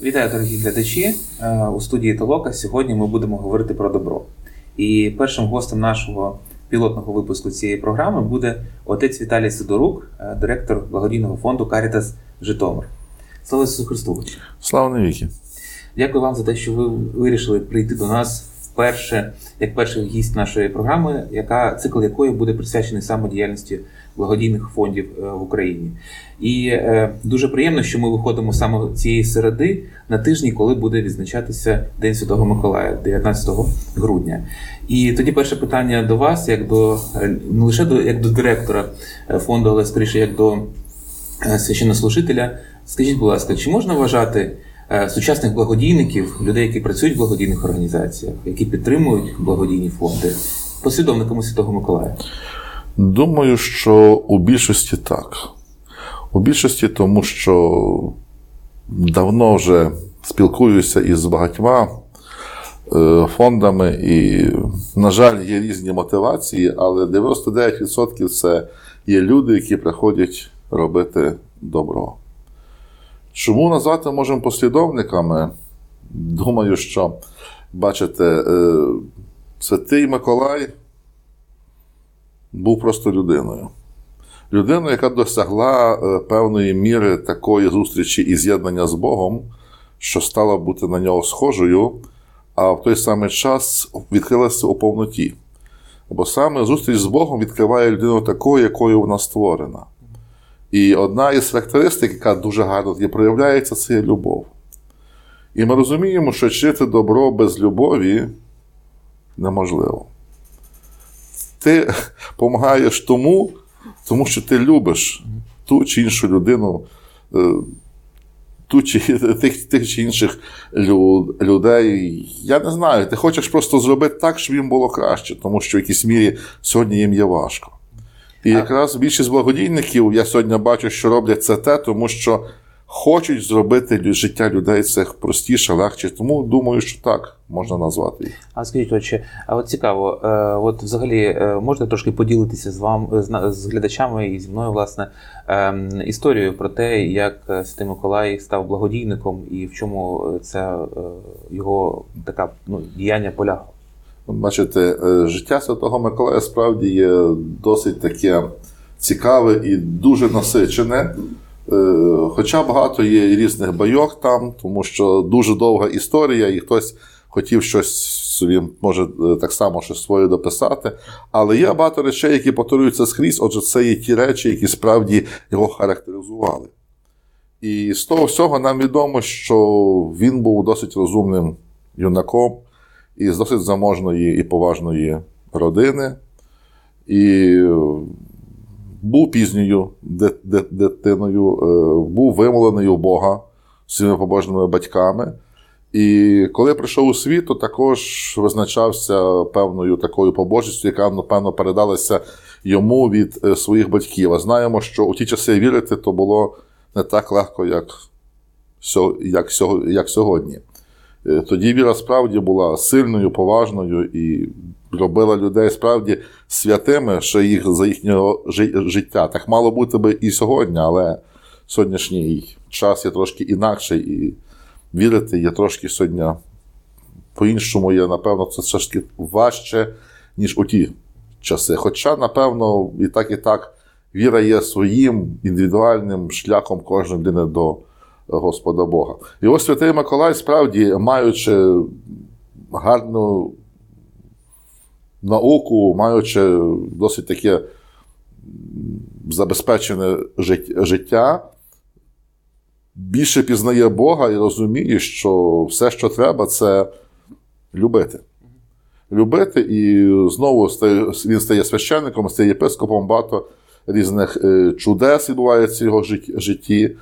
Вітаю, дорогі глядачі. Е, У студії Толока сьогодні ми будемо говорити про добро. І першим гостем нашого пілотного випуску цієї програми буде отець Віталій Сидорук, е, директор благодійного фонду Карітас Житомир. Слава Ісусу Христу! Слава навіки! Дякую вам за те, що ви вирішили прийти до нас вперше, як перший гість нашої програми, яка цикл якої буде присвячений саме діяльності благодійних фондів е, в Україні. І е, дуже приємно, що ми виходимо саме цієї середи на тижні, коли буде відзначатися День Святого Миколая, 19 грудня. І тоді перше питання до вас, як до е, не лише до як до директора фонду, але скоріше як до священнослужителя. Скажіть, будь ласка, чи можна вважати сучасних благодійників, людей, які працюють в благодійних організаціях, які підтримують благодійні фонди, послідовниками Святого Миколая? Думаю, що у більшості так. У більшості, тому що давно вже спілкуюся із багатьма е, фондами, і, на жаль, є різні мотивації, але 99% це є люди, які приходять робити добро. Чому назвати можемо послідовниками? Думаю, що, бачите, е, Святий Миколай був просто людиною. Людиною, яка досягла е, певної міри такої зустрічі і з'єднання з Богом, що стала бути на нього схожою, а в той самий час відкрилася у повноті. Бо саме зустріч з Богом відкриває людину такою, якою вона створена. І одна із характеристик, яка дуже гарно проявляється, це є любов. І ми розуміємо, що чинити добро без любові неможливо. Ти допомагаєш тому, тому що ти любиш ту чи іншу людину, е, ту чи тих, тих чи інших лю- людей. Я не знаю, ти хочеш просто зробити так, щоб їм було краще, тому що в якійсь мірі сьогодні їм є важко. І якраз більшість благодійників я сьогодні бачу, що роблять це те, тому що хочуть зробити життя людей цих простіше, легше. Тому думаю, що так можна назвати їх. А скажіть, отче, а от цікаво, е, от взагалі е, можете трошки поділитися з вам з, з глядачами і зі мною, власне, ем, історією про те, як е, Святий Миколай став благодійником і в чому е, це е, його така ну, діяння полягло? Бачите, е, життя Святого Миколая справді є досить таке цікаве і дуже насичене. Е, Хоча багато є різних байок там, тому що дуже довга історія, і хтось хотів щось собі, може, е, так само щось своє дописати. Але є багато речей, які повторюються скрізь, отже, це є ті речі, які справді його характеризували. І з того всього нам відомо, що він був досить розумним юнаком із досить заможної і поважної родини. І був пізньою дитиною, е, був вимолений у Бога своїми побожними батьками. І коли прийшов у світ, то також визначався певною такою побожністю, яка, напевно, передалася йому від е, своїх батьків. А знаємо, що у ті часи вірити то було не так легко, як, як сьогодні. Е, Тоді віра справді була сильною, поважною і робила людей справді святими, що їх за їхнього життя. Так мало бути би і сьогодні, але сьогоднішній час є трошки інакший, і вірити є трошки сьогодні по-іншому є, напевно, це все ж таки важче, ніж у ті часи. Хоча, напевно, і так, і так, віра є своїм індивідуальним шляхом кожної людини до Господа Бога. І ось Святий Миколай, справді, маючи гарну науку, маючи досить таке забезпечене життя, більше пізнає Бога і розуміє, що все, що треба, це любити. Любити, і знову він стає священником, стає єпископом, багато різних е, чудес відбувається в його житті.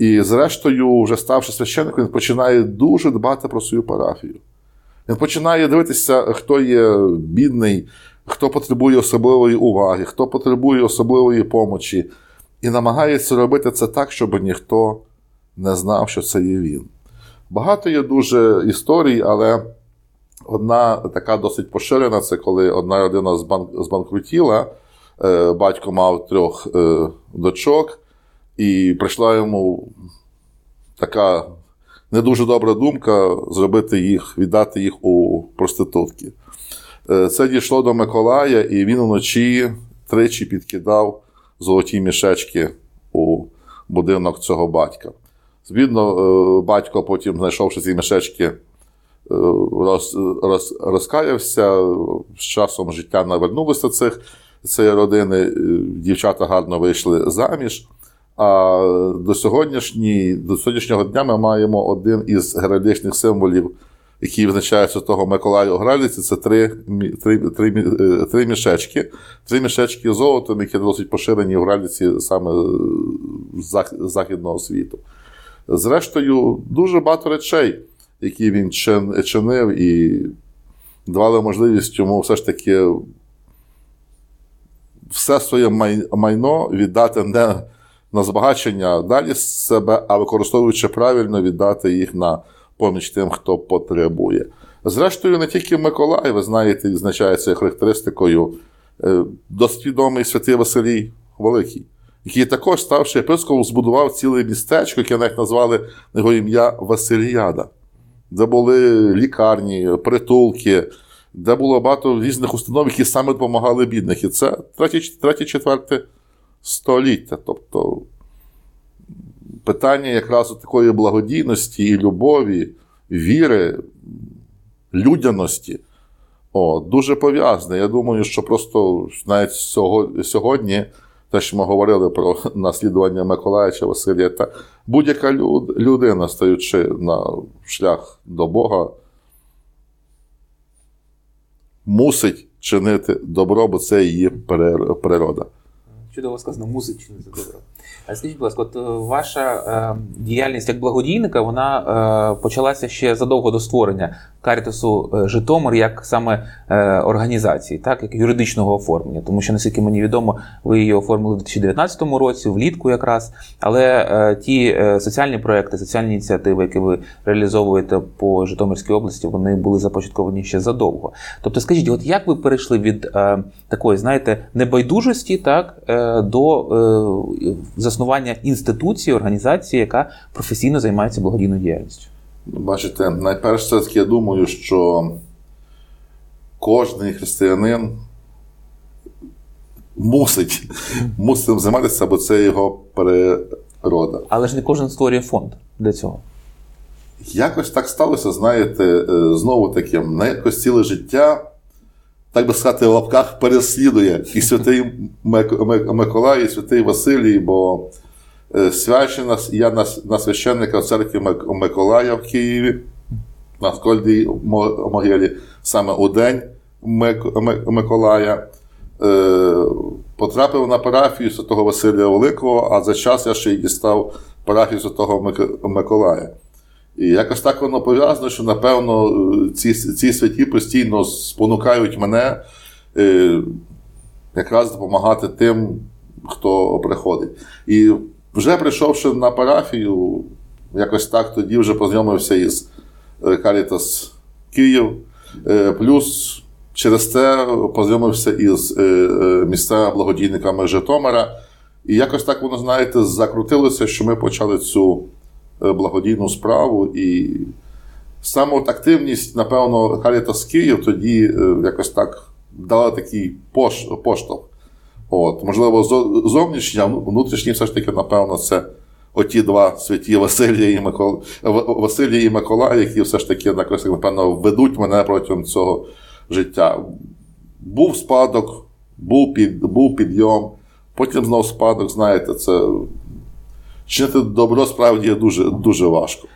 І, зрештою, вже ставши священником, він починає дуже дбати про свою парафію. Він починає дивитися, хто є бідний, хто потребує особливої уваги, хто потребує особливої помочі, і намагається робити це так, щоб ніхто не знав, що це є він. Багато є дуже історій, але одна така досить поширена це коли одна родина збанкрутіла, е, батько мав трьох е, дочок, і прийшла йому така не дуже добра думка зробити їх, віддати їх у проститутки. Е, Це дійшло до Миколая, і він вночі тричі підкидав золоті мішечки у будинок цього батька. Звідно, е, батько потім, знайшовши ці мішечки, е, роз, роз, розкаявся. З часом життя навернулося цих, цієї родини. Дівчата гарно вийшли заміж. А до, сьогоднішньої, до сьогоднішнього дня ми маємо один із геральдичних символів, який визначає Святого Миколая у Граліці, це три, три, три, е, три мішечки. Три мішечки золотом, які досить поширені в Граліці саме з західного світу. Зрештою, дуже багато речей, які він чин- чинив, і давали можливість йому все ж таки все своє май- майно віддати не на збагачення далі з себе, а використовуючи правильно, віддати їх на поміч тим, хто потребує. Зрештою, не тільки Миколай, ви знаєте, відзначається характеристикою е, досить відомий святий Василій Великий, який також, ставши єпископом, збудував ціле містечко, яке навіть назвали його ім'я Василіяда, де були лікарні, притулки, де було багато різних установ, які саме допомагали бідних. І це 3-4 століття. Тобто питання якраз такої благодійності і любові, віри, людяності. О, дуже пов'язане. Я думаю, що просто навіть сьогодні, те, що ми говорили про наслідування Миколая чи Василія, та будь-яка люд- людина, стаючи на шлях до Бога, мусить чинити добро, бо це її природа. Чудово сказано, музичне за добро. А скажіть, будь ласка, от е, ваша е, діяльність як благодійника вона е, почалася ще задовго до створення Карітасу е, Житомир як саме е, організації, так як юридичного оформлення. Тому що, наскільки мені відомо, ви її оформили в 2019 році, влітку якраз. Але е, ті соціальні проекти, соціальні ініціативи, які ви реалізовуєте по Житомирській області, вони були започатковані ще задовго. Тобто, скажіть, от як ви перейшли від такої, знаєте, небайдужості, так до заснування інституції, організації, яка професійно займається благодійною діяльністю? Бачите, найперше, все таки я думаю, що кожен християнин мусить, мусить займатися, бо це його природа. Але ж не кожен створює фонд для цього. Якось так сталося, знаєте, е, знову таки, на якось ціле життя, так би сказати, в лапках переслідує і святий Мик- Мик- Миколай, і святий Василій, бо е, свячена я на, на священника в церкві Миколая в Києві, на Скольдій могилі, саме у день Мик- Мик- Миколая. Е, потрапив на парафію святого Василія Великого, а за час я ще й дістав парафію святого Миколая. І якось так воно пов'язано, що напевно ці, ці святі постійно спонукають мене е, якраз допомагати тим, хто приходить. І вже прийшовши на парафію, якось так тоді вже познайомився із е, Caritas Київ. Е, Плюс через це познайомився із е, місцевими благодійниками Житомира. І якось так воно, знаєте, закрутилося, що ми почали цю благодійну справу. І саме от активність, напевно, Caritas Київ тоді якось так дала такий поштовх. От, можливо, зо- зовнішній, а внутрішній все ж таки, напевно, це оті два святі Василія і Микола, Василія і Миколай, які все ж таки напевно, ведуть мене протягом цього життя. Був спадок, був, під, був підйом, потім знов спадок, знаєте, це чинити добро справді дуже, дуже важко.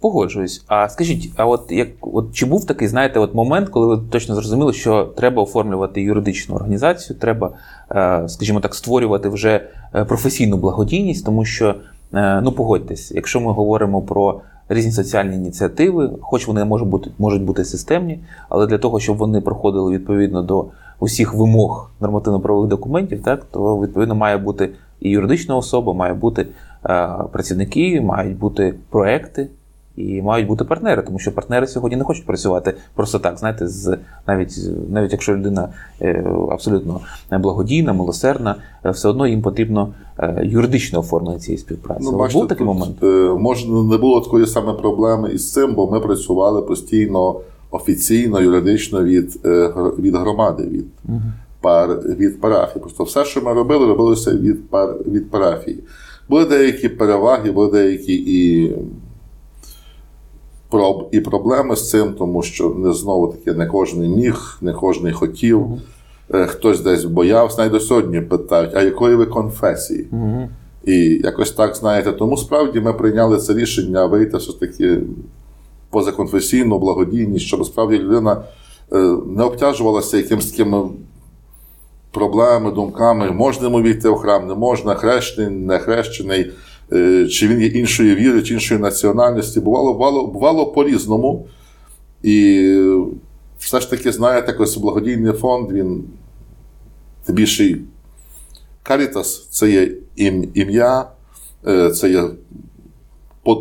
Погоджуюсь. А скажіть, а от як от чи був такий, знаєте, от момент, коли ви точно зрозуміли, що треба оформлювати юридичну організацію, треба, е, скажімо так, створювати вже е, професійну благодійність, тому що, е, ну погодьтесь, якщо ми говоримо про різні соціальні ініціативи, хоч вони можуть бути, можуть бути системні, але для того, щоб вони проходили відповідно до усіх вимог нормативно-правових документів, так то відповідно має бути і юридична особа, має бути працівники, мають бути проекти. І мають бути партнери, тому що партнери сьогодні не хочуть працювати просто так. Знаєте, з навіть навіть якщо людина е, абсолютно благодійна, милосердна, е, все одно їм потрібно е, юридичне оформлення цієї співпраці. Ну, Був такий тут, момент. може, не було такої саме проблеми із цим, бо ми працювали постійно офіційно, юридично від, від громади, від, пар, від парафії. Просто все, що ми робили, робилося від, пар, від парафії. Були деякі переваги, були деякі і, і проблеми з цим, тому що не знову таки не кожен міг, не кожен хотів. Е, Хтось десь боявся, навіть до сьогодні питають, а якої ви конфесії? Мгм. І якось так, знаєте, тому справді ми прийняли це рішення вийти все ж таки позаконфесійну благодійність, щоб справді людина е, не обтяжувалася якимось такими проблемами, думками, можна йому війти в храм, не можна, хрещений, не хрещений, чи він є іншої віри, чи іншої національності. Бувало, бувало, бувало по-різному. І все ж таки, знаєте, якось благодійний фонд, він тим більше Карітас це є ім'я, е, це є,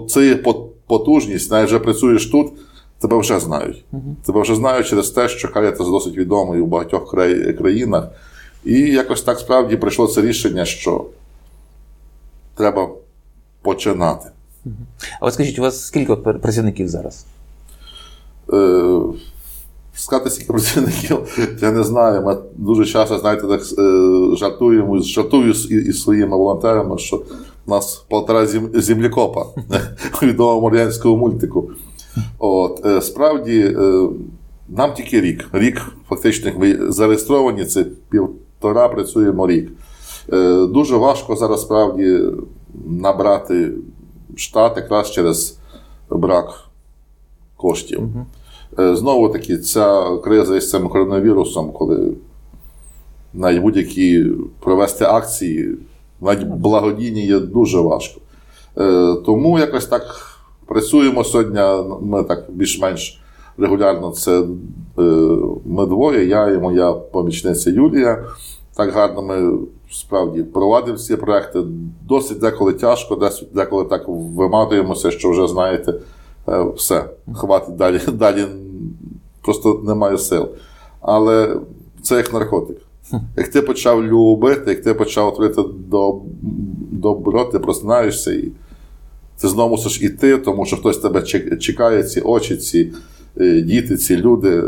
це є потужність, навіть вже працюєш тут, тебе вже знають. Тебе вже знають через те, що Карітас досить відомий у багатьох країнах. І якось так справді прийшло це рішення, що треба починати. А от скажіть, у вас скільки працівників зараз? Е, Сказати скільки працівників, я не знаю. Ми дуже часто, знаєте, так е, жартуємо, жартую із своїми волонтерами, що в нас полтора зім, землякопа у відомому радянському мультику. От, е, справді, е, нам тільки рік. Рік фактично ми зареєстровані, це півтора працюємо рік. Дуже важко зараз справді набрати штат якраз через брак коштів. Е, Знову таки, ця криза із цим коронавірусом, коли навіть будь-які провести акції, навіть благодійні є дуже важко. Е, Тому якось так працюємо сьогодні. Ми так більш-менш регулярно. Це е, ми двоє, я і моя помічниця Юлія. Так гарно ми справді провадимо ці проекти. Досить деколи тяжко, деколи так виматуємося, що вже знаєте, е, все, хватить далі, далі просто немає сил. Але це як наркотик. Як ти почав любити, як ти почав творити добро, ти просинаєшся і ти знову мусиш іти, тому що хтось тебе чекає, ці очі, ці е, діти, ці люди.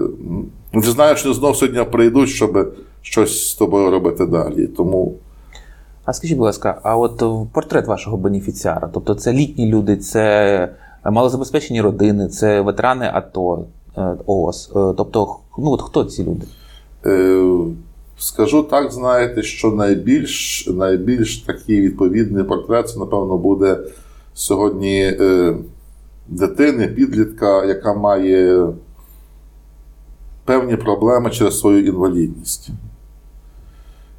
Ти знаєш, що знову сьогодні прийдуть, щоб щось з тобою робити далі. Тому А скажіть, будь ласка, а от портрет вашого бенефіціара, тобто це літні люди, це малозабезпечені родини, це ветерани АТО, е, ООС. Е, Тобто, ну от хто ці люди? Е, Скажу так, знаєте, що найбільш, найбільш такий відповідний портрет це, напевно, буде сьогодні е, дитини, підлітка, яка має певні проблеми через свою інвалідність.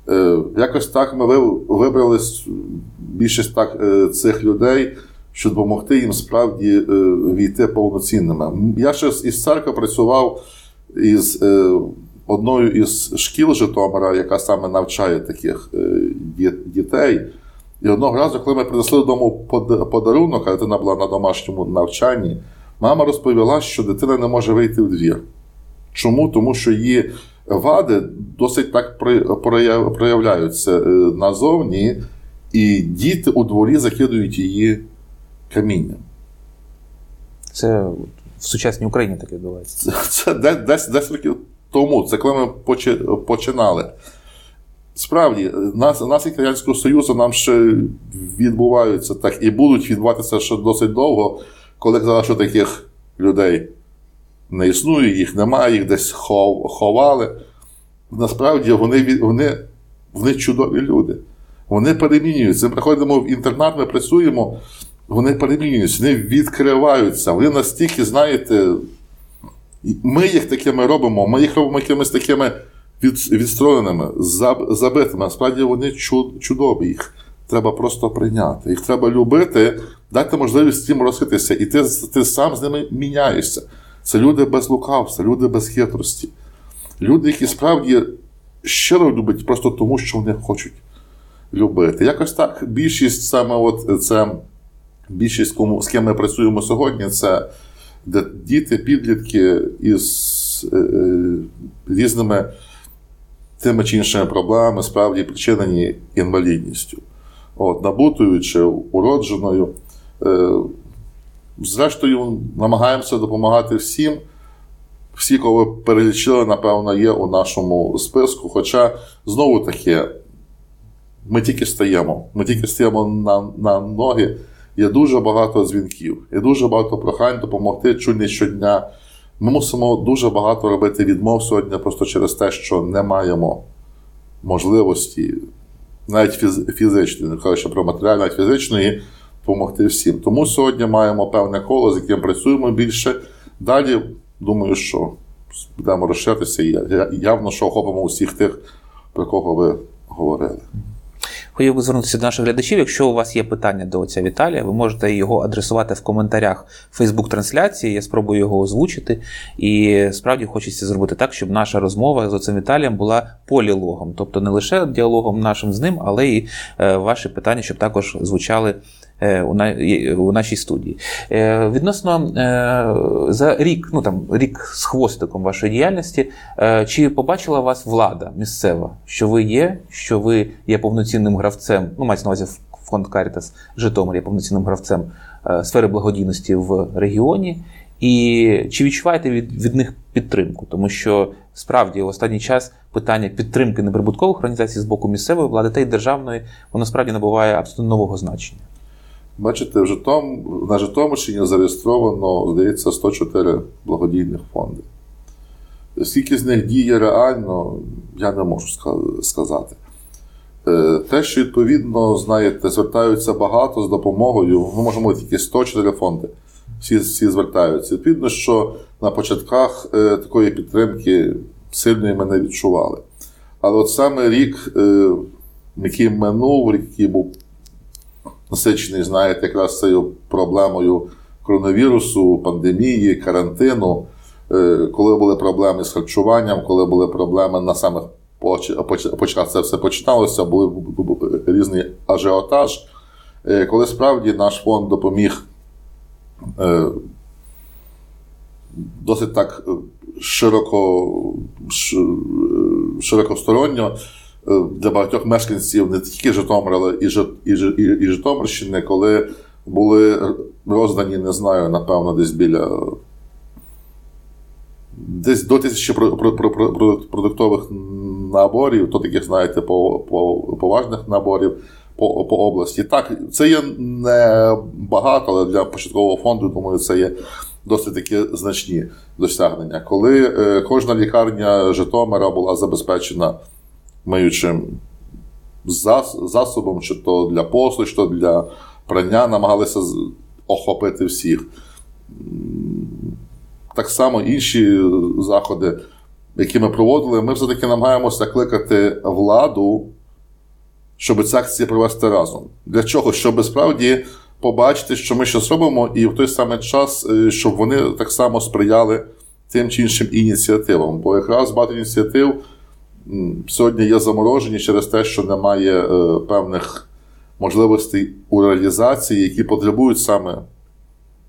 Е, якось так ми вибрали більшість так, е, цих людей, щоб допомогти їм справді е, війти повноцінними. Я ще із церкви працював із одною із шкіл Житомира, яка саме навчає таких дітей. І одного разу, коли ми принесли додому подарунок, а дитина була на домашньому навчанні, мама розповіла, що дитина не може вийти в двір. Чому? Тому що її вади досить так проявляються е, назовні, і діти у дворі закидують її камінням. Це в сучасній Україні таке відбувається. Це, це десь, десь років тому, це коли ми починали. Справді, нас, наслідки Радянського Союзу нам ще відбуваються так і будуть відбуватися ще досить довго, коли казали, що таких людей не існує, їх немає, їх десь хов- ховали. Насправді вони, вони, вони чудові люди. Вони перемінюються. Ми приходимо в інтернат, ми працюємо, вони перемінюються, вони відкриваються. Вони настільки, знаєте, ми їх такими робимо, ми їх робимо якимись такими від, відстроєними, заб- забитими. Насправді вони чу- чудові. Їх треба просто прийняти. Їх треба любити, дати можливість їм розкритися. І ти, ти сам з ними міняєшся. Це люди без лукавства, люди без хитрості. Люди, які справді щиро люблять просто тому, що вони хочуть любити. Якось так більшість саме от це більшість, кому, з ким ми працюємо сьогодні, це діти, підлітки із е, е, різними тими чи іншими проблемами, справді причинені інвалідністю. От, набутою чи уродженою. Е, зрештою, намагаємося допомагати всім. Всі, кого ви перелічили, напевно, є у нашому списку. Хоча, знову таки, ми тільки стаємо. Ми тільки стаємо на, на ноги. Є дуже багато дзвінків, є дуже багато прохань допомогти чуть не щодня. Ми мусимо дуже багато робити відмов сьогодні, просто через те, що не маємо можливості, навіть фіз, фізичної, не кажучи про матеріальну, навіть фізичної, допомогти всім. Тому сьогодні маємо певне коло, з яким працюємо більше. Далі, думаю, що будемо розширитися і явно, що охопимо усіх тих, про кого ви говорили. Хотів би звернутися до наших глядачів. Якщо у вас є питання до отця Віталія, ви можете його адресувати в коментарях Фейсбук-трансляції. Я спробую його озвучити. І справді хочеться зробити так, щоб наша розмова з отцем Віталієм була полілогом, тобто не лише діалогом нашим з ним, але і е, ваші питання, щоб також звучали. Е, у нашій студії. Е, відносно за рік, ну там рік з хвостиком вашої діяльності, чи побачила вас влада місцева, що ви є, що ви є повноцінним гравцем, ну мається на увазі фонд Карітас Житомир є повноцінним гравцем сфери благодійності в регіоні? І чи відчуваєте від, від них підтримку? Тому що справді в останній час питання підтримки неприбуткових організацій з боку місцевої влади та й державної, воно справді набуває абсолютно нового значення. Бачите, в Житом, на Житомирщині зареєстровано, здається, 104 благодійних фонди. Скільки з них діє реально, я не можу сказати. Е, те, що, відповідно, знаєте, звертаються багато з допомогою, ми можемо тільки 104 фонди. Всі всі звертаються. Відповідно, що на початках е, такої підтримки сильної ми не відчували. Але от саме рік, е, який минув, рік, який був насичений, знаєте, якраз цією проблемою коронавірусу, пандемії, карантину, е, коли були проблеми з харчуванням, коли були проблеми на самих початках це все починалося, були різний ажіотаж. Е, коли справді наш фонд допоміг е, досить так широко, широкосторонньо для багатьох мешканців не тільки Житомира, але і, і, Житомирщини, коли були роздані, не знаю, напевно, десь біля десь до тисячі продуктових наборів, то таких, знаєте, по, по, поважних наборів по, по області. Так, це є не багато, але для початкового фонду, думаю, це є. Досить такі значні досягнення. Коли е, кожна лікарня Житомира була забезпечена миючим засобом, чи то для послуг, чи то для прання, намагалися охопити всіх. Так само інші заходи, які ми проводили, ми все-таки намагаємося кликати владу, щоб ці акції провести разом. Для чого? Щоб справді побачити, що ми щось робимо, і в той самий час, е, щоб вони так само сприяли тим чи іншим ініціативам. Бо якраз багато ініціатив сьогодні є заморожені через те, що немає е, певних можливостей у реалізації, які потребують саме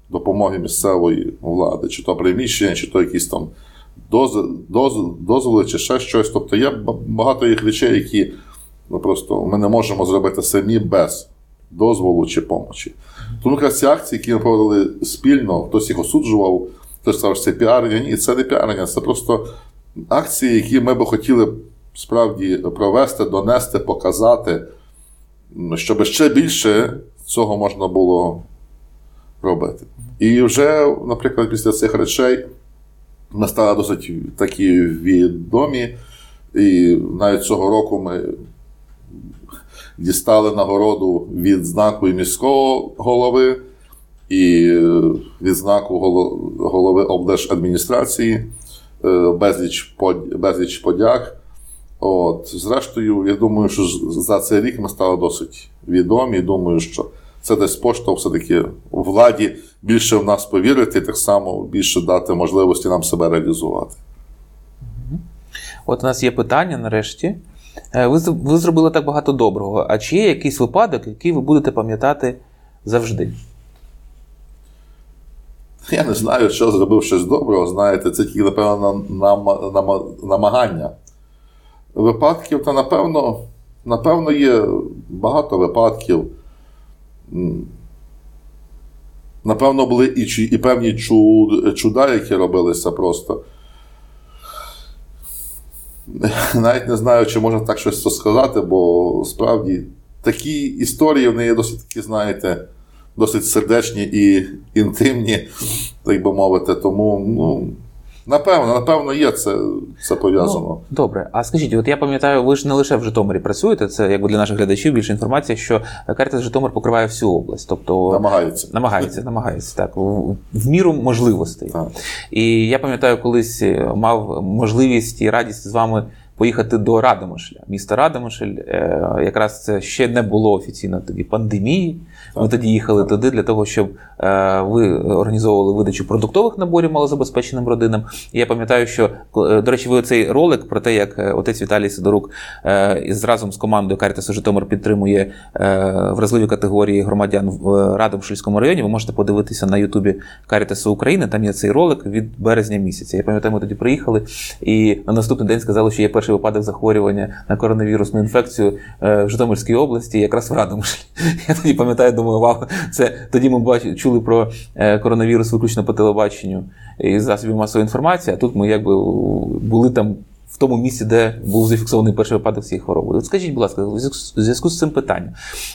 допомоги місцевої влади, чи то приміщення, чи то якісь там дозволи, чи ще щось. Тобто є багато їх речей, які ну, просто ми не можемо зробити самі без дозволу чи помочі. Тому якраз ці акції, які ми проводили спільно, хтось їх осуджував, хтось сказав, що це піарення. Ні, це не піарення, це просто акції, які ми би хотіли справді провести, донести, показати, щоб ще більше цього можна було робити. І вже, наприклад, після цих речей ми стали досить такі відомі, і навіть цього року ми. Дістали нагороду від знаку міського голови і відзнаку голови облдержадміністрації. Е, безліч безліч подяк. От, Зрештою, я думаю, що за цей рік ми стали досить відомі. Думаю, що це десь поштовх все-таки владі більше в нас повірити, і так само більше дати можливості нам себе реалізувати. От у нас є питання нарешті. Е, ви ви зробили так багато доброго. А чи є якийсь випадок, який ви будете пам'ятати завжди? Я не знаю, що зробив щось доброго, знаєте, це тільки, напевно, нам, нам, намагання. Випадків, та напевно, напевно, є багато випадків. Напевно, були і, і певні чу- чуда, які робилися просто. Навіть не знаю, чи можна так щось сказати, бо справді такі історії вони є досить такі, знаєте, досить сердечні і інтимні, так би мовити. Тому, ну, напевно, напевно, є це, це пов'язано. Ну, добре, а скажіть, от я пам'ятаю, ви ж не лише в Житомирі працюєте, це якби для наших глядачів більше інформація, що Карітас Житомир покриває всю область. Тобто Намагаються. намагається, намагається так, в, в міру можливостей. Так. І я пам'ятаю, колись мав можливість і радість з вами поїхати до Радомишля. Місто Радомишль, е, якраз це ще не було офіційно тоді пандемії. Ми тоді їхали туди для того, щоб е, ви організовували видачу продуктових наборів малозабезпеченим родинам. І я пам'ятаю, що е, до речі, ви цей ролик про те, як е, отець Віталій Сидорук е, із разом з командою Карітасу Житомир підтримує е, вразливі категорії громадян в Радомишльському районі. Ви можете подивитися на Ютубі Карітасу України. Там є цей ролик від березня місяця. Я пам'ятаю, ми тоді приїхали, і на наступний день сказали, що є перший випадок захворювання на коронавірусну інфекцію в Житомирській області, якраз в Радомишлі. Я тоді пам'ятаю, думаю, вау, це тоді ми бачили, чули про е, коронавірус виключно по телебаченню і засобів масової інформації. А тут ми якби були там. В тому місці, де був зафіксований перший випадок цієї хвороби. От скажіть, будь ласка, у зв'язку- з цим питанням: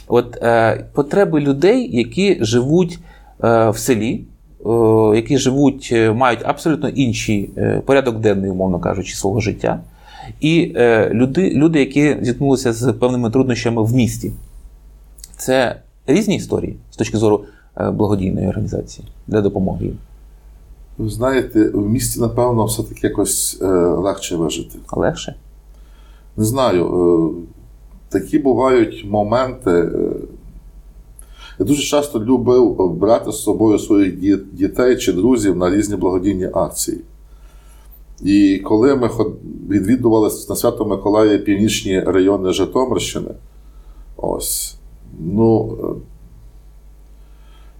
от е, потреби людей, які живуть е, в селі, які живуть, е, мають абсолютно інший е, порядок денний, умовно кажучи, свого життя, і люди, люди, які зіткнулися з певними труднощами в місті. Це різні історії з точки зору е, благодійної організації для допомоги їм. Ви знаєте, в місті, напевно, все-таки якось е, легше вижити. Легше? Не знаю, е, такі бувають моменти. Я дуже часто любив брати з собою своїх дітей чи друзів на різні благодійні акції. І коли ми відвідували на Свято Миколая північні райони Житомирщини, ось, ну, е,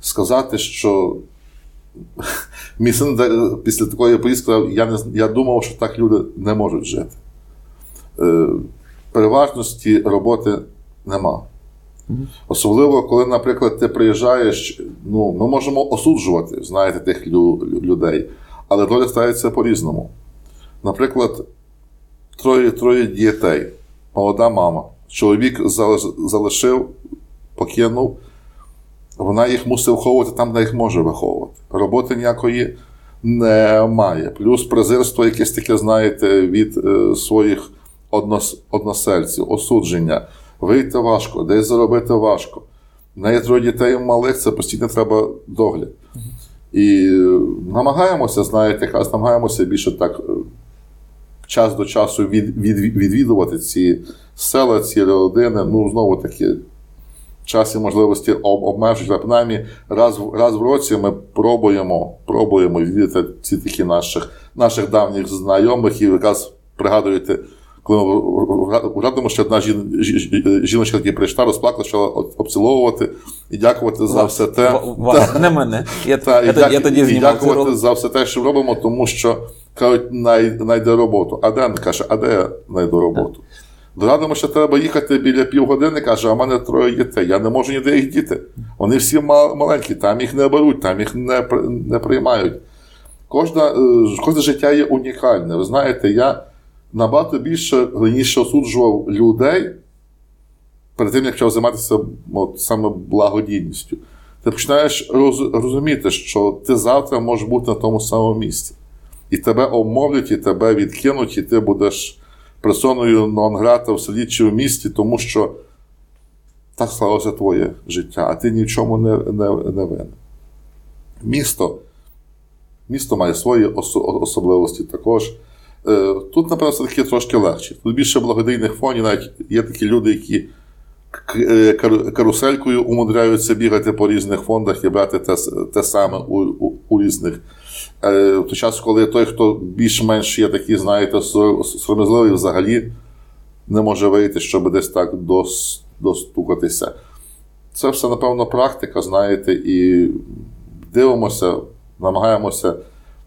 сказати, що мій син після такої поїздки сказав, я, не, я думав, що так люди не можуть жити. Е, переважності роботи нема. Особливо, коли, наприклад, ти приїжджаєш, ну, ми можемо осуджувати, знаєте, тих лю- лю- людей, але доля стається по-різному. Наприклад, троє, троє дітей, молода мама, чоловік залишив, покинув, вона їх мусить виховувати там, де їх може виховувати. Роботи ніякої немає. Плюс презирство якесь таке, знаєте, від е, своїх однос, односельців, осудження. Вийти важко, десь заробити важко. Неї троє дітей малих, це постійно треба догляд. І е, намагаємося, знаєте, якраз намагаємося більше так е, час до часу від, від, відвідувати ці села, ці родини. Ну, знову таки, час і можливості об- обмежують, але принаймні раз, раз в році ми пробуємо, пробуємо відвідати ці такі наших, наших давніх знайомих і якраз пригадуєте, коли ми в радимо, що одна жін- жі- жі- жіночка таки прийшла, розплакала, почала обціловувати і дякувати за все те. Не мене. Я, тоді- і дякувати за все те, що робимо, тому що кажуть, най, найде роботу. А де каже, а де я знайду роботу? Дорадимо, що треба їхати біля півгодини, каже, а в мене троє дітей. Я не можу ніде їх діти. Вони всі мал- маленькі, там їх не беруть, там їх не, не приймають. Кожна, е, кожне життя є унікальне. Ви знаєте, я набагато більше раніше осуджував людей перед тим, як почав займатися от, саме благодійністю. Ти починаєш роз, розуміти, що ти завтра можеш бути на тому самому місці. І тебе обмовлять, і тебе відкинуть, і ти будеш персоною нон-грата в селі чи в місті, тому що так склалося твоє життя, а ти ні в чому не, не, не винен. Місто, місто має свої особливості також. Е, Тут, напевно, все-таки трошки легше. Тут більше благодійних фонів, навіть є такі люди, які е, кару- каруселькою умудряються бігати по різних фондах і брати те, те саме у, у, у різних. Е, В той час, коли той, хто більш-менш є такий, знаєте, сор- сором'язливий, взагалі не може вийти, щоб десь так дос, достукатися. Це все, напевно, практика, знаєте, і дивимося, намагаємося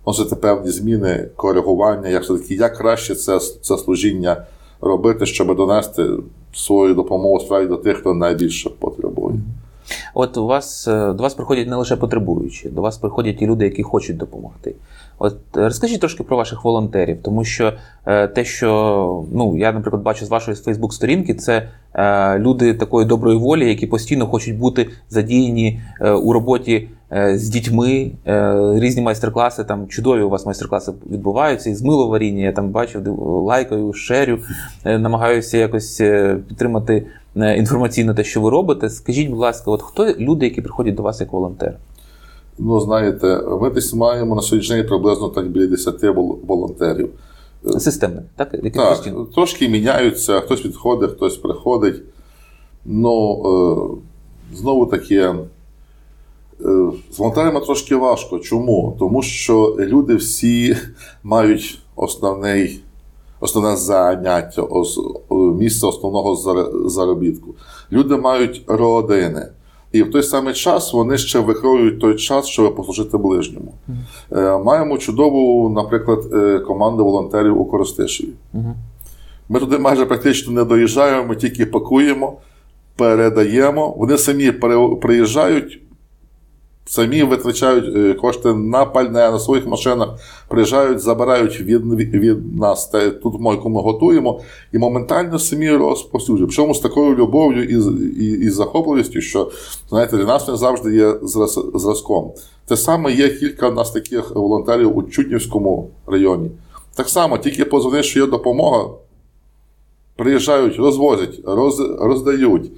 вносити певні зміни, коригування, як все-таки як краще це, це служіння робити, щоб донести свою допомогу справді до тих, хто найбільше потребує. От у вас е, до вас приходять не лише потребуючі, до вас приходять і люди, які хочуть допомогти. От е, розкажіть трошки про ваших волонтерів, тому що е, те, що ну я, наприклад, бачу з вашої Фейсбук-сторінки, це е, люди такої доброї волі, які постійно хочуть бути задіяні е, у роботі е, з дітьми. Е, різні майстер-класи, там чудові у вас майстер-класи відбуваються, і з миловаріння я там бачив, лайкаю, шерю, е, намагаюся якось е, підтримати е, інформаційно те, що ви робите. Скажіть, будь ласка, от хто люди, які приходять до вас як волонтери? Ну, знаєте, ми десь маємо на сьогоднішній день приблизно так біля 10 волонтерів. Системних, так? Які Так, постійно. трошки міняються, хтось підходить, хтось приходить. Ну, е, знову таки, е, з волонтерами трошки важко. Чому? Тому що люди всі мають основний, основне заняття, е, місце основного заробітку. Люди мають родини. І в той самий час вони ще викроюють той час, щоб послужити ближньому. Е, Маємо чудову, наприклад, е, команду волонтерів у Коростишеві. Мгм. Ми туди майже практично не доїжджаємо, ми тільки пакуємо, передаємо. Вони самі приїжджають, самі витрачають е, кошти на пальне, на своїх машинах, приїжджають, забирають від, від нас те, тут яку ми готуємо, і моментально самі розповсюджують. Причому з такою любов'ю і, і, і захопливістю, що знаєте, для нас не завжди є зраз, зразком. Те саме є кілька в нас таких волонтерів у Чутнівському районі. Так само, тільки позвониш, що є допомога, приїжджають, розвозять, роз, роздають.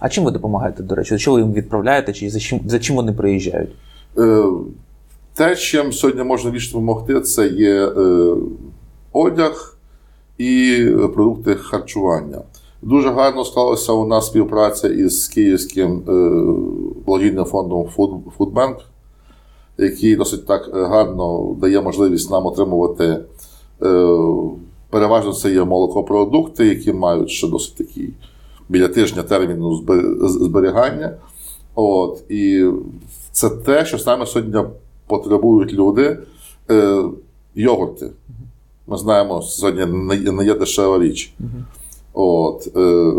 А чим ви допомагаєте, до речі? Що ви їм відправляєте, чи за чим, за чим вони приїжджають? Е, Те, чим сьогодні можна більше допомогти, це є е, одяг і продукти харчування. Дуже гарно склалася у нас співпраця із Київським е, благодійним фондом Food- Foodbank, який досить так гарно дає можливість нам отримувати. Переважно це є молокопродукти, які мають ще досить такий біля тижня терміну зберігання. От, і це те, що саме сьогодні потребують люди. Е, йогурти. Ми знаємо, сьогодні не, є дешева річ. От, е,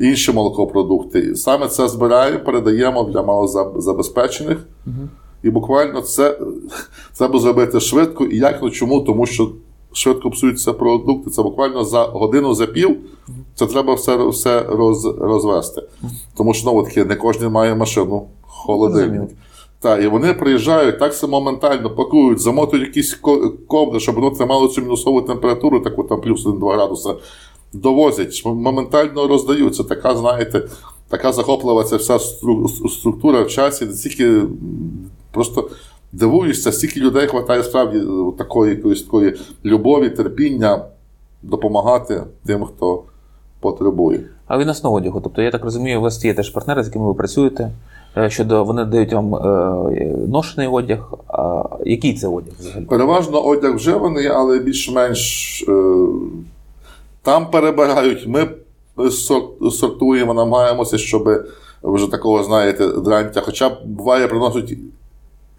інші молокопродукти. Саме це збираємо, передаємо для малозабезпечених. І буквально це треба зробити швидко і якно. Чому? Тому що швидко псуються продукти. Це буквально за годину, за пів. Це треба все, все роз, розвести. Тому що знову таки не кожен має машину, холодильник. Так, і вони приїжджають так само моментально, пакують, замотують якісь ко- ковдри, щоб воно тримало цю мінусову температуру, таку там плюс 1-2 градуси, довозять, моментально роздають. Це така, знаєте, така захоплива ця вся структура в часі, стільки м, просто дивуєшся, стільки людей вистачає справді е, такої якоїсь такої любові, терпіння допомагати тим, хто потребує. А відносно одягу. Тобто, я так розумію, у вас є теж партнери, з якими ви працюєте. е, Щодо вони дають вам е, ношений одяг. А який це одяг взагалі? Переважно одяг вживаний, але більш-менш там перебирають. Ми сортуємо, намагаємося, щоб вже такого, знаєте, дрантя, хоча буває, приносять,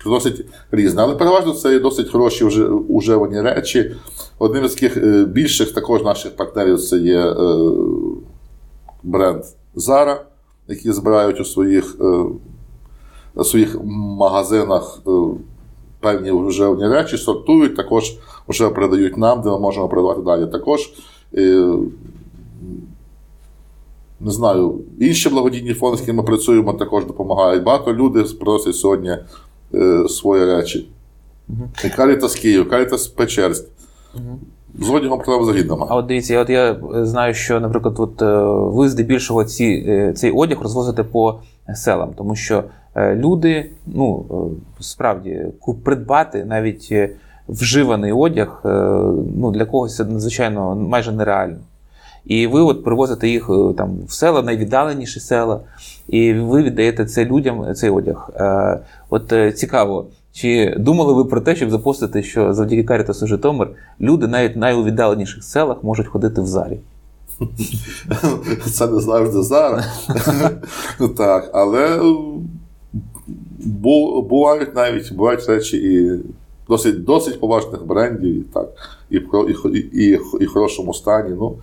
приносять різне. Але переважно це досить хороші вже уживані речі. Одним з таких е, більших також наших партнерів це є е, бренд Zara, які збирають у своїх, е, у своїх магазинах. певні вживні речі, сортують, також вже передають нам, де ми можемо передавати далі. Також не знаю, інші благодійні фонди, з якими ми працюємо, також допомагають. Багато людей просять сьогодні е, свої речі. І Карітас Київ, Карітас Печерськ. З одягом проблем взагалі А от дивіться, от я знаю, що, наприклад, от, е, ви здебільшого ці, е, цей одяг розвозите по селам, тому що е, люди, ну справді, придбати навіть вживаний одяг, ну для когось це надзвичайно майже нереально. І ви от привозите їх е, там в села, найвіддаленіші села, і ви віддаєте це людям цей одяг. Е, От е, цікаво, чи думали ви про те, щоб запостити, що завдяки Карітасу Житомир люди навіть в найвіддаленіших селах можуть ходити в зарі? Це не завжди зараз. так, але бу- бувають навіть бувають речі і досить, досить поважних брендів, і так, і, в і, і, і, і хорошому стані. Ну,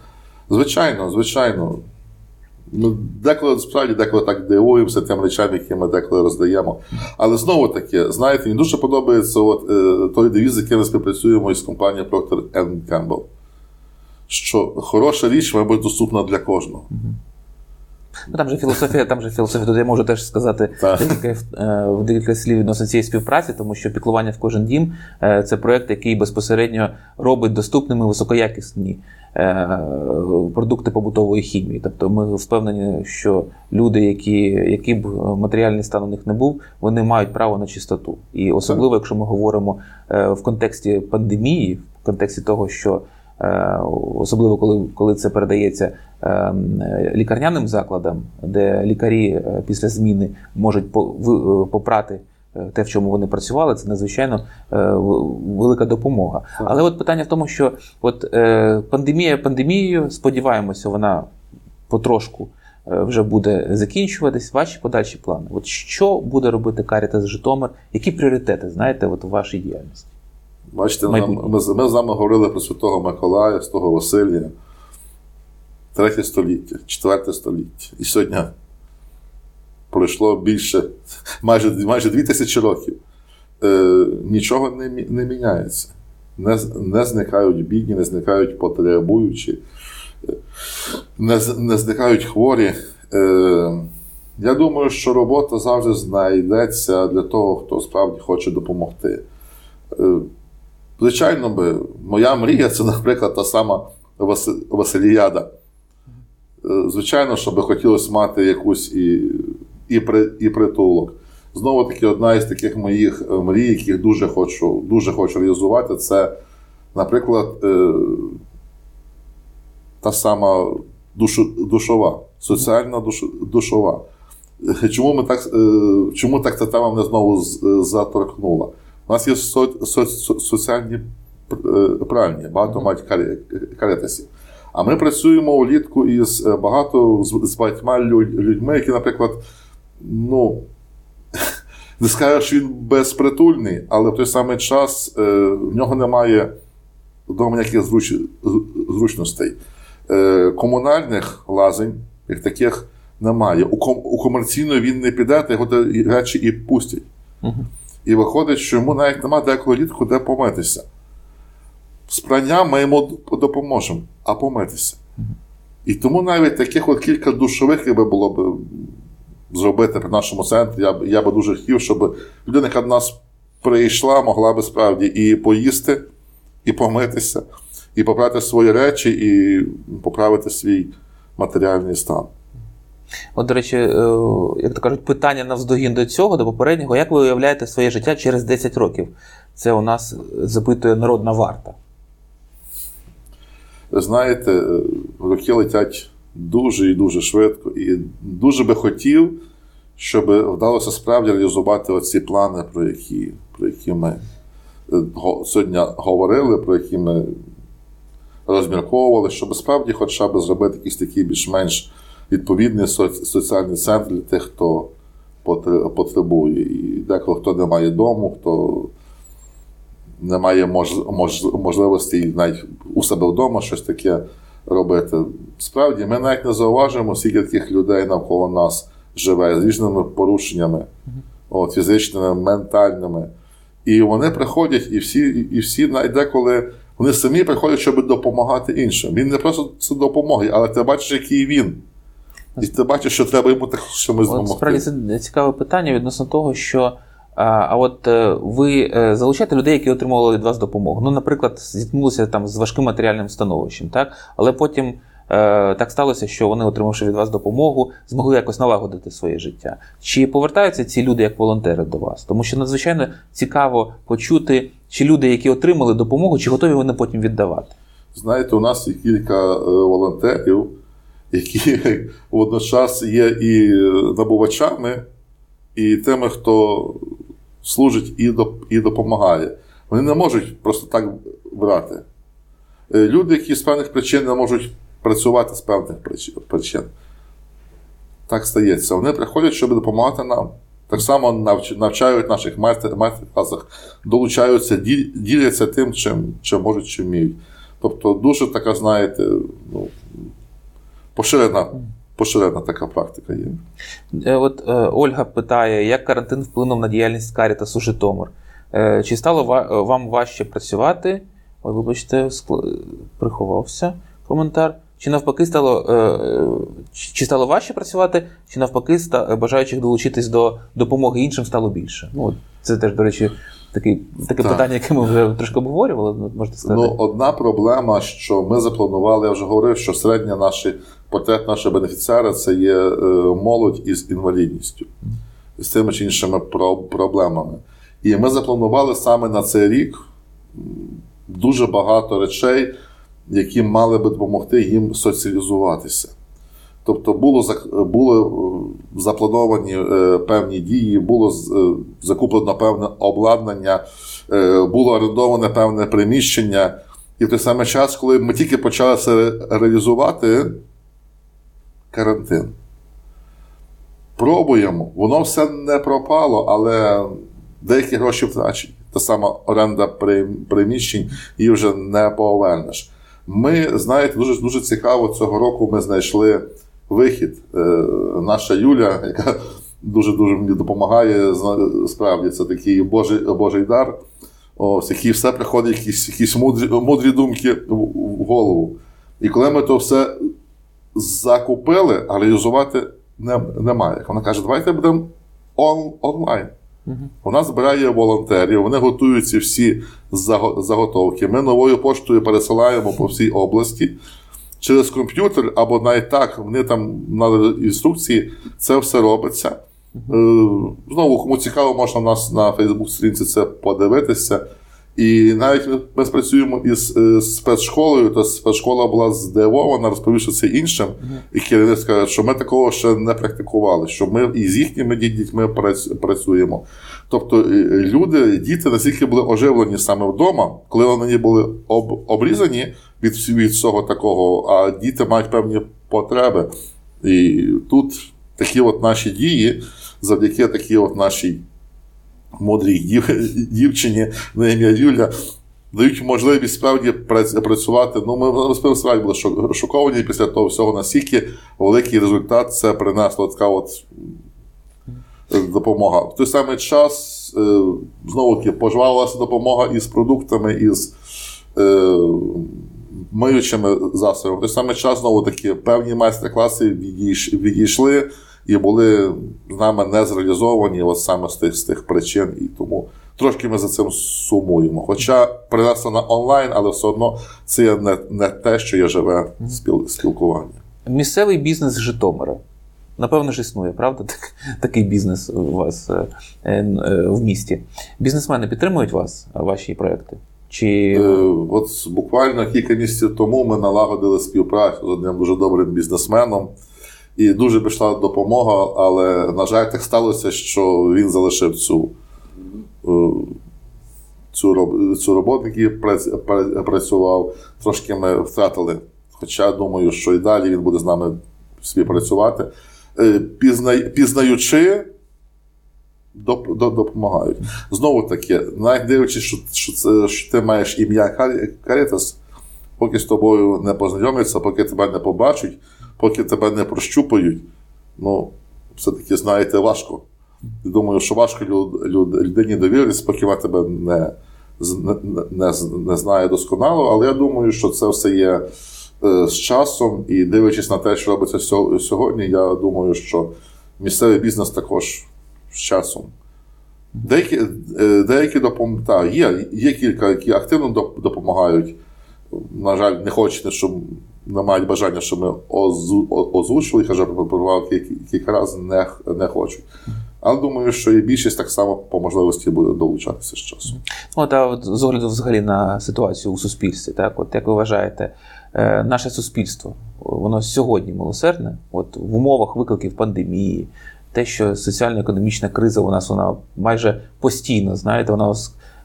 звичайно, звичайно. Ну, деколи справді деколи так дивуємося тим речам, які ми деколи роздаємо. Але знову таки, знаєте, мені дуже подобається от, е, той девіз, з яким ми співпрацюємо із компанією Procter Gamble. Що хороша річ має бути доступна для кожного. Ну, там же філософія, там же філософія, тут я можу теж сказати декілька, е, в декілька слів відносно цієї співпраці, тому що піклування в кожен дім е, це проєкт, який безпосередньо робить доступними високоякісні е, продукти побутової хімії. Тобто ми впевнені, що люди, які, які б матеріальний стан у них не був, вони мають право на чистоту. І особливо, якщо ми говоримо е, в контексті пандемії, в контексті того, що Е, особливо коли, коли це передається е, е, лікарняним закладам, де лікарі е, після зміни можуть по- е, попрати е, те, в чому вони працювали, це надзвичайно е, велика допомога. Але от питання в тому, що от е, пандемія пандемією, сподіваємося, вона потрошку. е, Вже буде закінчуватись ваші подальші плани. От що буде робити Карітас Житомир? Які пріоритети знаєте, от у вашій діяльності? Бачите, ми, ми з вами говорили про Святого Миколая, Святого Василія. Третє століття, четверте століття. І сьогодні пройшло більше, майже, майже дві тисячі років. Е, нічого не, не міняється. Не, не зникають бідні, не зникають потребуючі, не, не зникають хворі. Е, я думаю, що робота завжди знайдеться для того, хто справді хоче допомогти. Е, Звичайно, би, моя мрія це, наприклад, та сама Васи- Василіяда. Е, Звичайно, що би хотілося мати якусь і, і, при, і притулок. Знову таки, одна із таких моїх е, мрій, яких дуже хочу, дуже хочу реалізувати, це, наприклад, е, та сама душу, душова, соціальна душ, душова. Е, Чому, ми так, чому так ця тема мене знову заторкнула? У нас є со, со, со- соціальні пральні, багато мають каретасів. А ми працюємо улітку із багато з багатьма людьми, які, наприклад, ну, не скажу, що він безпритульний, але в той самий час е, в нього немає вдома ніяких зруч, зручностей. Е, комунальних лазень, як таких, немає. У, ком, у комерційної він не піде, та його речі і пустять. Мгм. І виходить, що йому навіть немає деколи літку, де помитися. З пранням ми йому допоможемо, а помитися. І тому навіть таких от кілька душових якби було б зробити при нашому центрі. Я, я би дуже хотів, щоб людина, яка до нас прийшла, могла би справді і поїсти, і помитися, і попрати свої речі, і поправити свій матеріальний стан. От, до речі, е, як то кажуть, питання навздогін до цього, до попереднього, як ви уявляєте своє життя через 10 років? Це у нас запитує народна варта. Знаєте, е, роки летять дуже і дуже швидко, і дуже би хотів, щоб вдалося справді реалізувати оці плани, про які, про які ми е, сьогодні говорили, про які ми розмірковували, щоб справді хоча б зробити якийсь такий більш-менш відповідний соц- соціальний центр для тих, хто потребує. І деколи хто не має дому, хто немає мож, мож, можливості навіть у себе вдома щось таке робити. Справді, ми навіть не зауважуємо, скільки таких людей навколо нас живе з різними порушеннями, от, фізичними, ментальними. І вони приходять, і всі, і всі навіть деколи вони самі приходять, щоб допомагати іншим. Він не просто це допомоги, але ти бачиш, який він. І ти бачиш, що треба йому так чимось От справді допомогти. це цікаве питання відносно того, що а, от е, ви е, залучаєте людей, які отримували від вас допомогу. Ну, наприклад, зіткнулися там з важким матеріальним становищем, так? Але потім е, так сталося, що вони, отримавши від вас допомогу, змогли якось налагодити своє життя. Чи повертаються ці люди як волонтери до вас? Тому що надзвичайно цікаво почути, чи люди, які отримали допомогу, чи готові вони потім віддавати. Знаєте, у нас є кілька волонтерів, які водночас є і набувачами, і тими, хто служить і, доп- і допомагає. Вони не можуть просто так брати. Е, Люди, які з певних причин не можуть працювати з певних причин. Так стається. Вони приходять, щоб допомагати нам. Так само навчають наших майстер майстер-класах, долучаються, діляться тим, чим, чим можуть, чим вміють. Тобто дуже така, знаєте, ну, поширена, поширена така практика є. Е, От е, Ольга питає, як карантин вплинув на діяльність Карітасу Житомир? Е, Чи стало ва- е, вам важче працювати? Ой, вибачте, скл- приховався коментар. Чи навпаки стало, е, е, чи стало важче працювати, чи навпаки ста- бажаючих долучитись до допомоги іншим стало більше? Ну, це теж, до речі, такий, таке Так. питання, яке ми вже трошки обговорювали, ну, можете сказати. Ну, одна проблема, що ми запланували, я вже говорив, що середня наші портрет нашого бенефіціара це є е, молодь із інвалідністю, з тими чи іншими проблемами. І ми запланували саме на цей рік дуже багато речей, які мали би допомогти їм соціалізуватися. Тобто було, були е, заплановані е, певні дії, було е, закуплено певне обладнання, е, було орендоване певне приміщення. І в той самий час, коли ми тільки почали це реалізувати, карантин. Пробуємо, воно все не пропало, але деякі гроші втрачені. Та сама оренда приміщень її вже не повернеш. Ми, знаєте, дуже, дуже цікаво, цього року ми знайшли вихід. Е, наша Юля, яка дуже-дуже мені допомагає, справді це такий Божий, Божий дар. Ось, який все приходить, якісь, якісь мудрі, мудрі думки в, голову. І коли ми то все закупили, а реалізувати не, немає. Вона каже, давайте будемо он, онлайн. Мгм. Вона збирає волонтерів, вони готують ці всі заготовки. Ми новою поштою пересилаємо по всій області. Через комп'ютер або навіть так, вони там на інструкції, це все робиться. Е, Знову, кому цікаво, можна у нас на Фейсбук-сторінці це подивитися. І навіть ми, спрацюємо із е, спецшколою, то спецшкола була здивована, розповівши це іншим. І керівник скаже, що ми такого ще не практикували, що ми і з їхніми дітьми працюємо. Тобто е, люди, діти настільки були оживлені саме вдома, коли вони були об, обрізані від всього такого, а діти мають певні потреби. І тут такі от наші дії, завдяки такій от нашій мудрій дів, дівчині на ім'я Юля, дають можливість справді прац- працювати. Ну, ми справді були шоковані після того всього, наскільки великий результат це принесло така от е, допомога. В той самий час е, знову таки пожвавилася допомога із продуктами, із е, миючими засобами. В той самий час знову таки певні майстер-класи відійш- відійшли і були з нами не зреалізовані от саме з тих, з тих причин. І тому трошки ми за цим сумуємо. Хоча принесли на онлайн, але все одно це не, не те, що є живе спіл, спілкування. Місцевий бізнес Житомира. Напевно ж існує, правда? Так, такий бізнес у вас е, е, в місті. Бізнесмени підтримують вас, ваші проекти? Чи Е, От буквально кілька місяців тому ми налагодили співпрацю з одним дуже добрим бізнесменом, і дуже пішла допомога, але, на жаль, так сталося, що він залишив цю, е, цю, цю роботу, працював. Трошки ми втратили. Хоча думаю, що і далі він буде з нами співпрацювати. Е, пізнаючи, доп, доп- допомагають. Знову таки, навіть дивлячись, що, що, це, що ти маєш ім'я Кар- Карітас, поки з тобою не познайомляться, поки тебе не побачать, поки тебе не прощупають, ну, все-таки, знаєте, важко. І Думаю, що важко люд, люд, людині довіритися, поки вона тебе не, не, не, не знає досконало, але я думаю, що це все є е, з часом, і дивлячись на те, що робиться сьогодні, я думаю, що місцевий бізнес також з часом. Деякі, е, деякі допом... та, є, є кілька, які активно допомагають. На жаль, не хочете, щоб не мають бажання, щоб ми озвучили, хоча пропонував кілька, разів, не, не хочуть. Але думаю, що і більшість так само по можливості буде долучатися з часом. от, а от з огляду взагалі на ситуацію у суспільстві, так, от як ви вважаєте, е, наше суспільство, воно сьогодні милосердне, от в умовах викликів пандемії, те, що соціально-економічна криза у нас вона майже постійно, знаєте, вона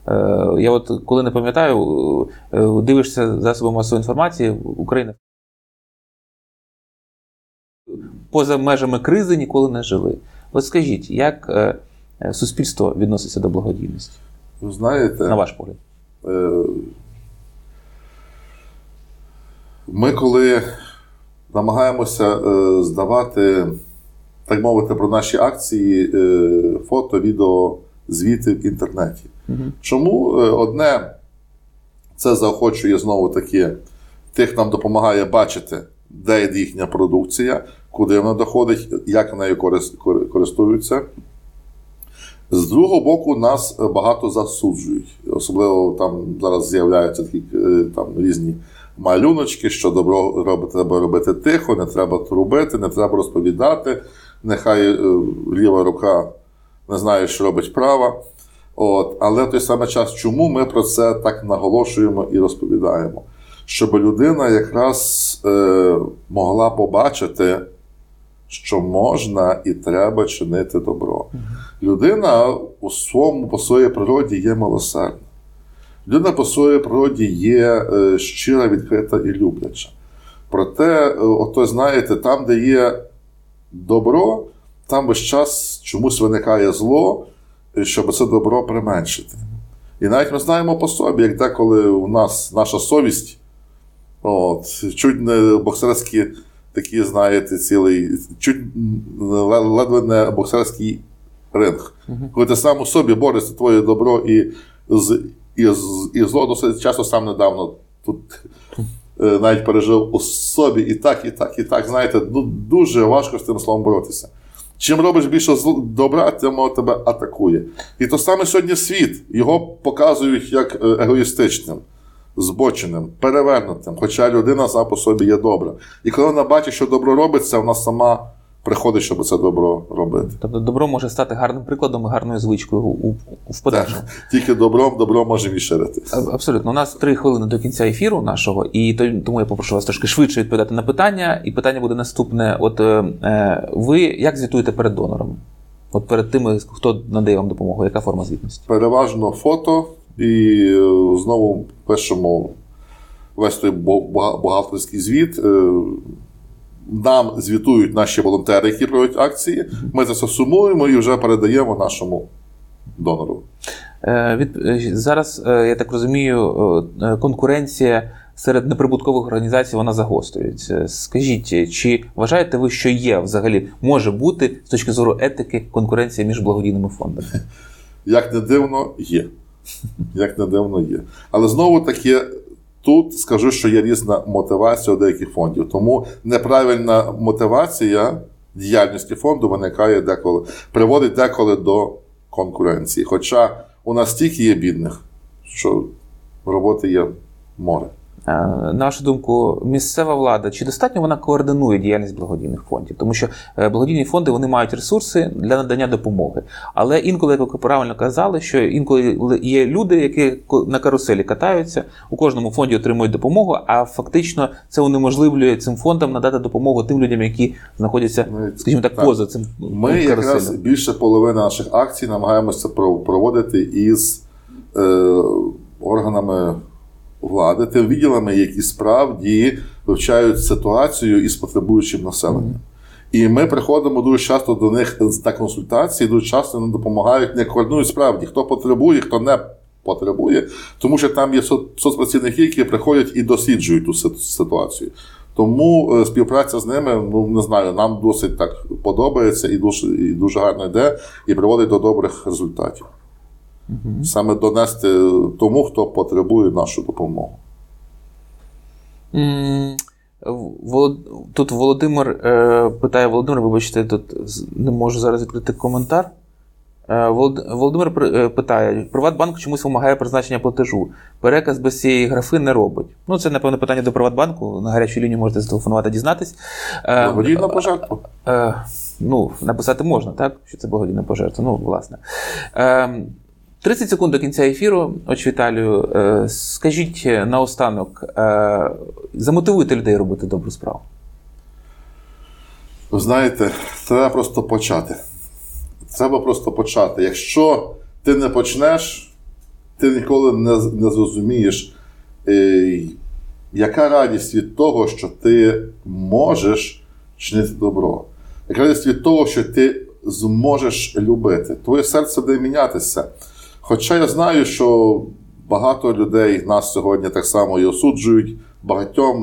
е, я от коли не пам'ятаю, е, дивишся засоби масової інформації, Україна поза межами кризи ніколи не жили. От скажіть, як, е, е, суспільство відноситься до благодійності? Ви знаєте, На ваш погляд? Е, Ми коли намагаємося здавати, так мовити, про наші акції фото, відео, звіти в інтернеті. Чому е, одне це заохочує знову таки тих нам допомагає бачити, де є їхня продукція, куди вона доходить, як нею корис- користуються. З другого боку, нас багато засуджують. Особливо там зараз з'являються такі е, там різні малюночки, що добро робити, треба робити тихо, не треба трубити, не треба розповідати. Нехай е, ліва рука не знає, що робить права. От, але в той самий час, чому ми про це так наголошуємо і розповідаємо? Щоб людина якраз е, могла побачити, що можна і треба чинити добро. Людина у своєму по своїй природі є милосердна. Людина по своїй природі є е, щира, відкрита і любляча. Проте, е, ото знаєте, там, де є добро, там весь час чомусь виникає зло, е, щоб це добро применшити. І навіть ми знаємо по собі, як деколи у нас наша совість, от, чуть не боксерські такі, знаєте, цілий, чуть ледве не боксерський ринг. Коли ти сам у собі борешся твоє добро і, з, і, з, і зло досить часто сам недавно тут е, навіть пережив у собі і так, і так, і так. Знаєте, ну, дуже важко з тим словом боротися. Чим робиш більше добра, тим тебе атакує. І то саме сьогодні світ. Його показують як е, егоїстичним, збоченим, перевернутим. Хоча людина сама по собі є добра. І коли вона бачить, що добро робиться, вона сама приходить, щоб це добро робити. Тобто добро може стати гарним прикладом і гарною звичкою у, у, в подальшому. Тільки добром добро може вішерити. Абсолютно. У нас три хвилини до кінця ефіру нашого, і тому я попрошу вас трошки швидше відповідати на питання. І питання буде наступне: от е, е, ви як звітуєте перед донором? От перед тими, хто надає вам допомогу, яка форма звітності? Переважно фото, і е, знову пишемо весь той бухгалтерський звіт. Е, Нам звітують наші волонтери, які проводять акції. Ми це все сумуємо і вже передаємо нашому донору. Е, від, зараз, я так розумію, конкуренція серед неприбуткових організацій вона загострюється. Скажіть, чи вважаєте ви, що є взагалі може бути з точки зору етики конкуренція між благодійними фондами? Як не дивно, є. Як не дивно, є. Але знову таки, тут скажу, що є різна мотивація у деяких фондів. Тому неправильна мотивація діяльності фонду виникає деколи, приводить деколи до конкуренції. Хоча у нас стільки є бідних, що роботи є море. Е, На вашу думку, місцева влада чи достатньо вона координує діяльність благодійних фондів? Тому що е, благодійні фонди вони мають ресурси для надання допомоги. Але інколи, як ви правильно казали, що інколи є люди, які на каруселі катаються, у кожному фонді отримують допомогу, а фактично це унеможливлює цим фондам надати допомогу тим людям, які знаходяться, скажімо так, так. поза цим Ми якраз більше половини наших акцій намагаємося про- проводити із е, органами влади, тим відділами, які справді вивчають ситуацію із потребуючим населенням. І ми приходимо дуже часто до них на консультації, дуже часто нам допомагають, не координують справді, хто потребує, хто не потребує, тому що там є со- соцпрацівники, які приходять і досліджують ту си- ситуацію. Тому е, співпраця з ними, ну не знаю, нам досить так подобається і дуже, і дуже гарно йде, і приводить до добрих результатів. Саме донести тому, хто потребує нашу допомогу. Тут Володимир е, питає Володимир, вибачте, тут не можу зараз відкрити коментар. Е, Володимир е, питає: Приватбанк чомусь вимагає призначення платежу. Переказ без цієї графи не робить. Ну, це, напевно, питання до Приватбанку. На гарячу лінію можете зателефонувати, дізнатись. Благодійна пожертва. Ну, написати можна, так? Що це благодійна пожертва. Ну, власне. Е, 30 секунд до кінця ефіру, Отч Віталію, е, скажіть наостанок, е, замотивуйте людей робити добру справу. Ви знаєте, треба просто почати. Треба просто почати. Якщо ти не почнеш, ти ніколи не, не зрозумієш, е, яка радість від того, що ти можеш чинити добро. Яка радість від того, що ти зможеш любити. Твоє серце буде мінятися. Хоча я знаю, що багато людей нас сьогодні так само і осуджують. Багатьом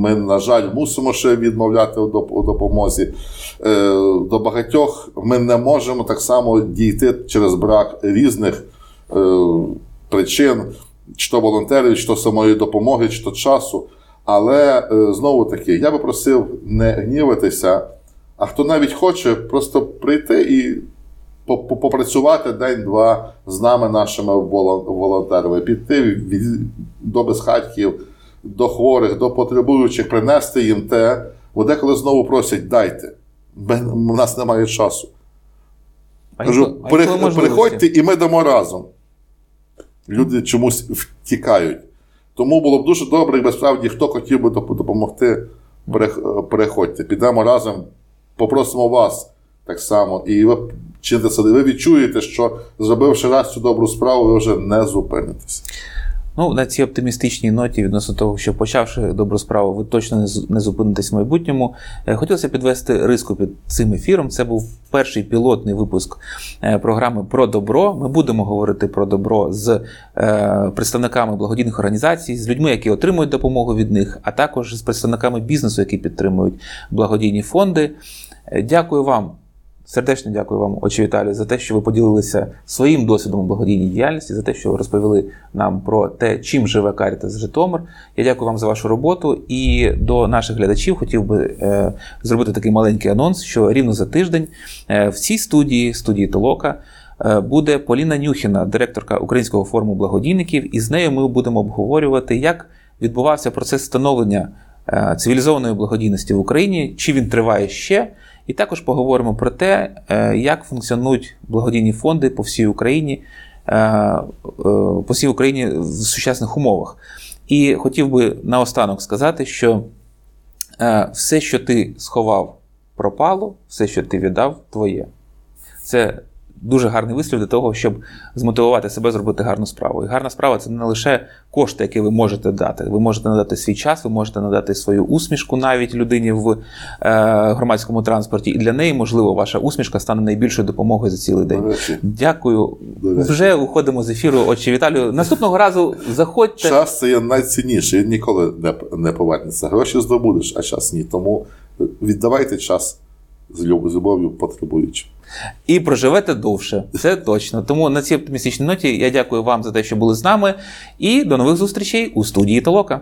ми, на жаль, мусимо ще відмовляти у допомозі. Е, До багатьох ми не можемо так само дійти через брак різних е, причин, чи то волонтерів, чи то самої допомоги, чи то часу. Але е, знову таки, я би просив не гніватися, а хто навіть хоче, просто прийти і попрацювати день-два з нами, нашими волонтерами, піти від, до безхатьків, до хворих, до потребуючих, принести їм те, бо деколи знову просять дайте. У нас немає часу. А Кажу, а «При- приходьте і ми дамо разом. Люди чомусь втікають. Тому було б дуже добре, якби справді хто хотів би допомогти, переходьте. Підемо разом, попросимо вас так само. І ви чините це. Ви відчуєте, що зробивши раз цю добру справу, ви вже не зупинитеся. Ну, на цій оптимістичній ноті відносно того, що почавши добру справу, ви точно не зупинитесь в майбутньому. Е, Хотілося підвести риску під цим ефіром. Це був перший пілотний випуск е, програми про добро. Ми будемо говорити про добро з е, представниками благодійних організацій, з людьми, які отримують допомогу від них, а також з представниками бізнесу, які підтримують благодійні фонди. Дякую вам. Сердечно дякую вам, отче Віталію, за те, що ви поділилися своїм досвідом у благодійній діяльності, за те, що ви розповіли нам про те, чим живе Caritas Житомир. Я дякую вам за вашу роботу. І до наших глядачів хотів би е, зробити такий маленький анонс, що рівно за тиждень е, в цій студії, студії Толока, е, буде Поліна Нюхіна, директорка Українського форуму благодійників, і з нею ми будемо обговорювати, як відбувався процес становлення е, цивілізованої благодійності в Україні, чи він триває ще. І також поговоримо про те, е, як функціонують благодійні фонди по всій Україні, е, е, по всій Україні в сучасних умовах. І хотів би наостанок сказати, що все, що ти сховав, пропало, все, що ти віддав, твоє. Це дуже гарний вислів для того, щоб змотивувати себе зробити гарну справу. І гарна справа це не лише кошти, які ви можете дати. Ви можете надати свій час, ви можете надати свою усмішку навіть людині в е, громадському транспорті. І для неї, можливо, ваша усмішка стане найбільшою допомогою за цілий день. речі, Дякую. До. Вже уходимо з ефіру. Отче Віталію. Наступного разу заходьте. час це є найцінніше, він ніколи не, не повернеться. Гроші здобудеш, а час ні. Тому віддавайте час з люб- з любов'ю потребуючим. і проживете довше. Це точно. Тому на цій оптимістичній ноті я дякую вам за те, що були з нами. І до нових зустрічей у студії Толока.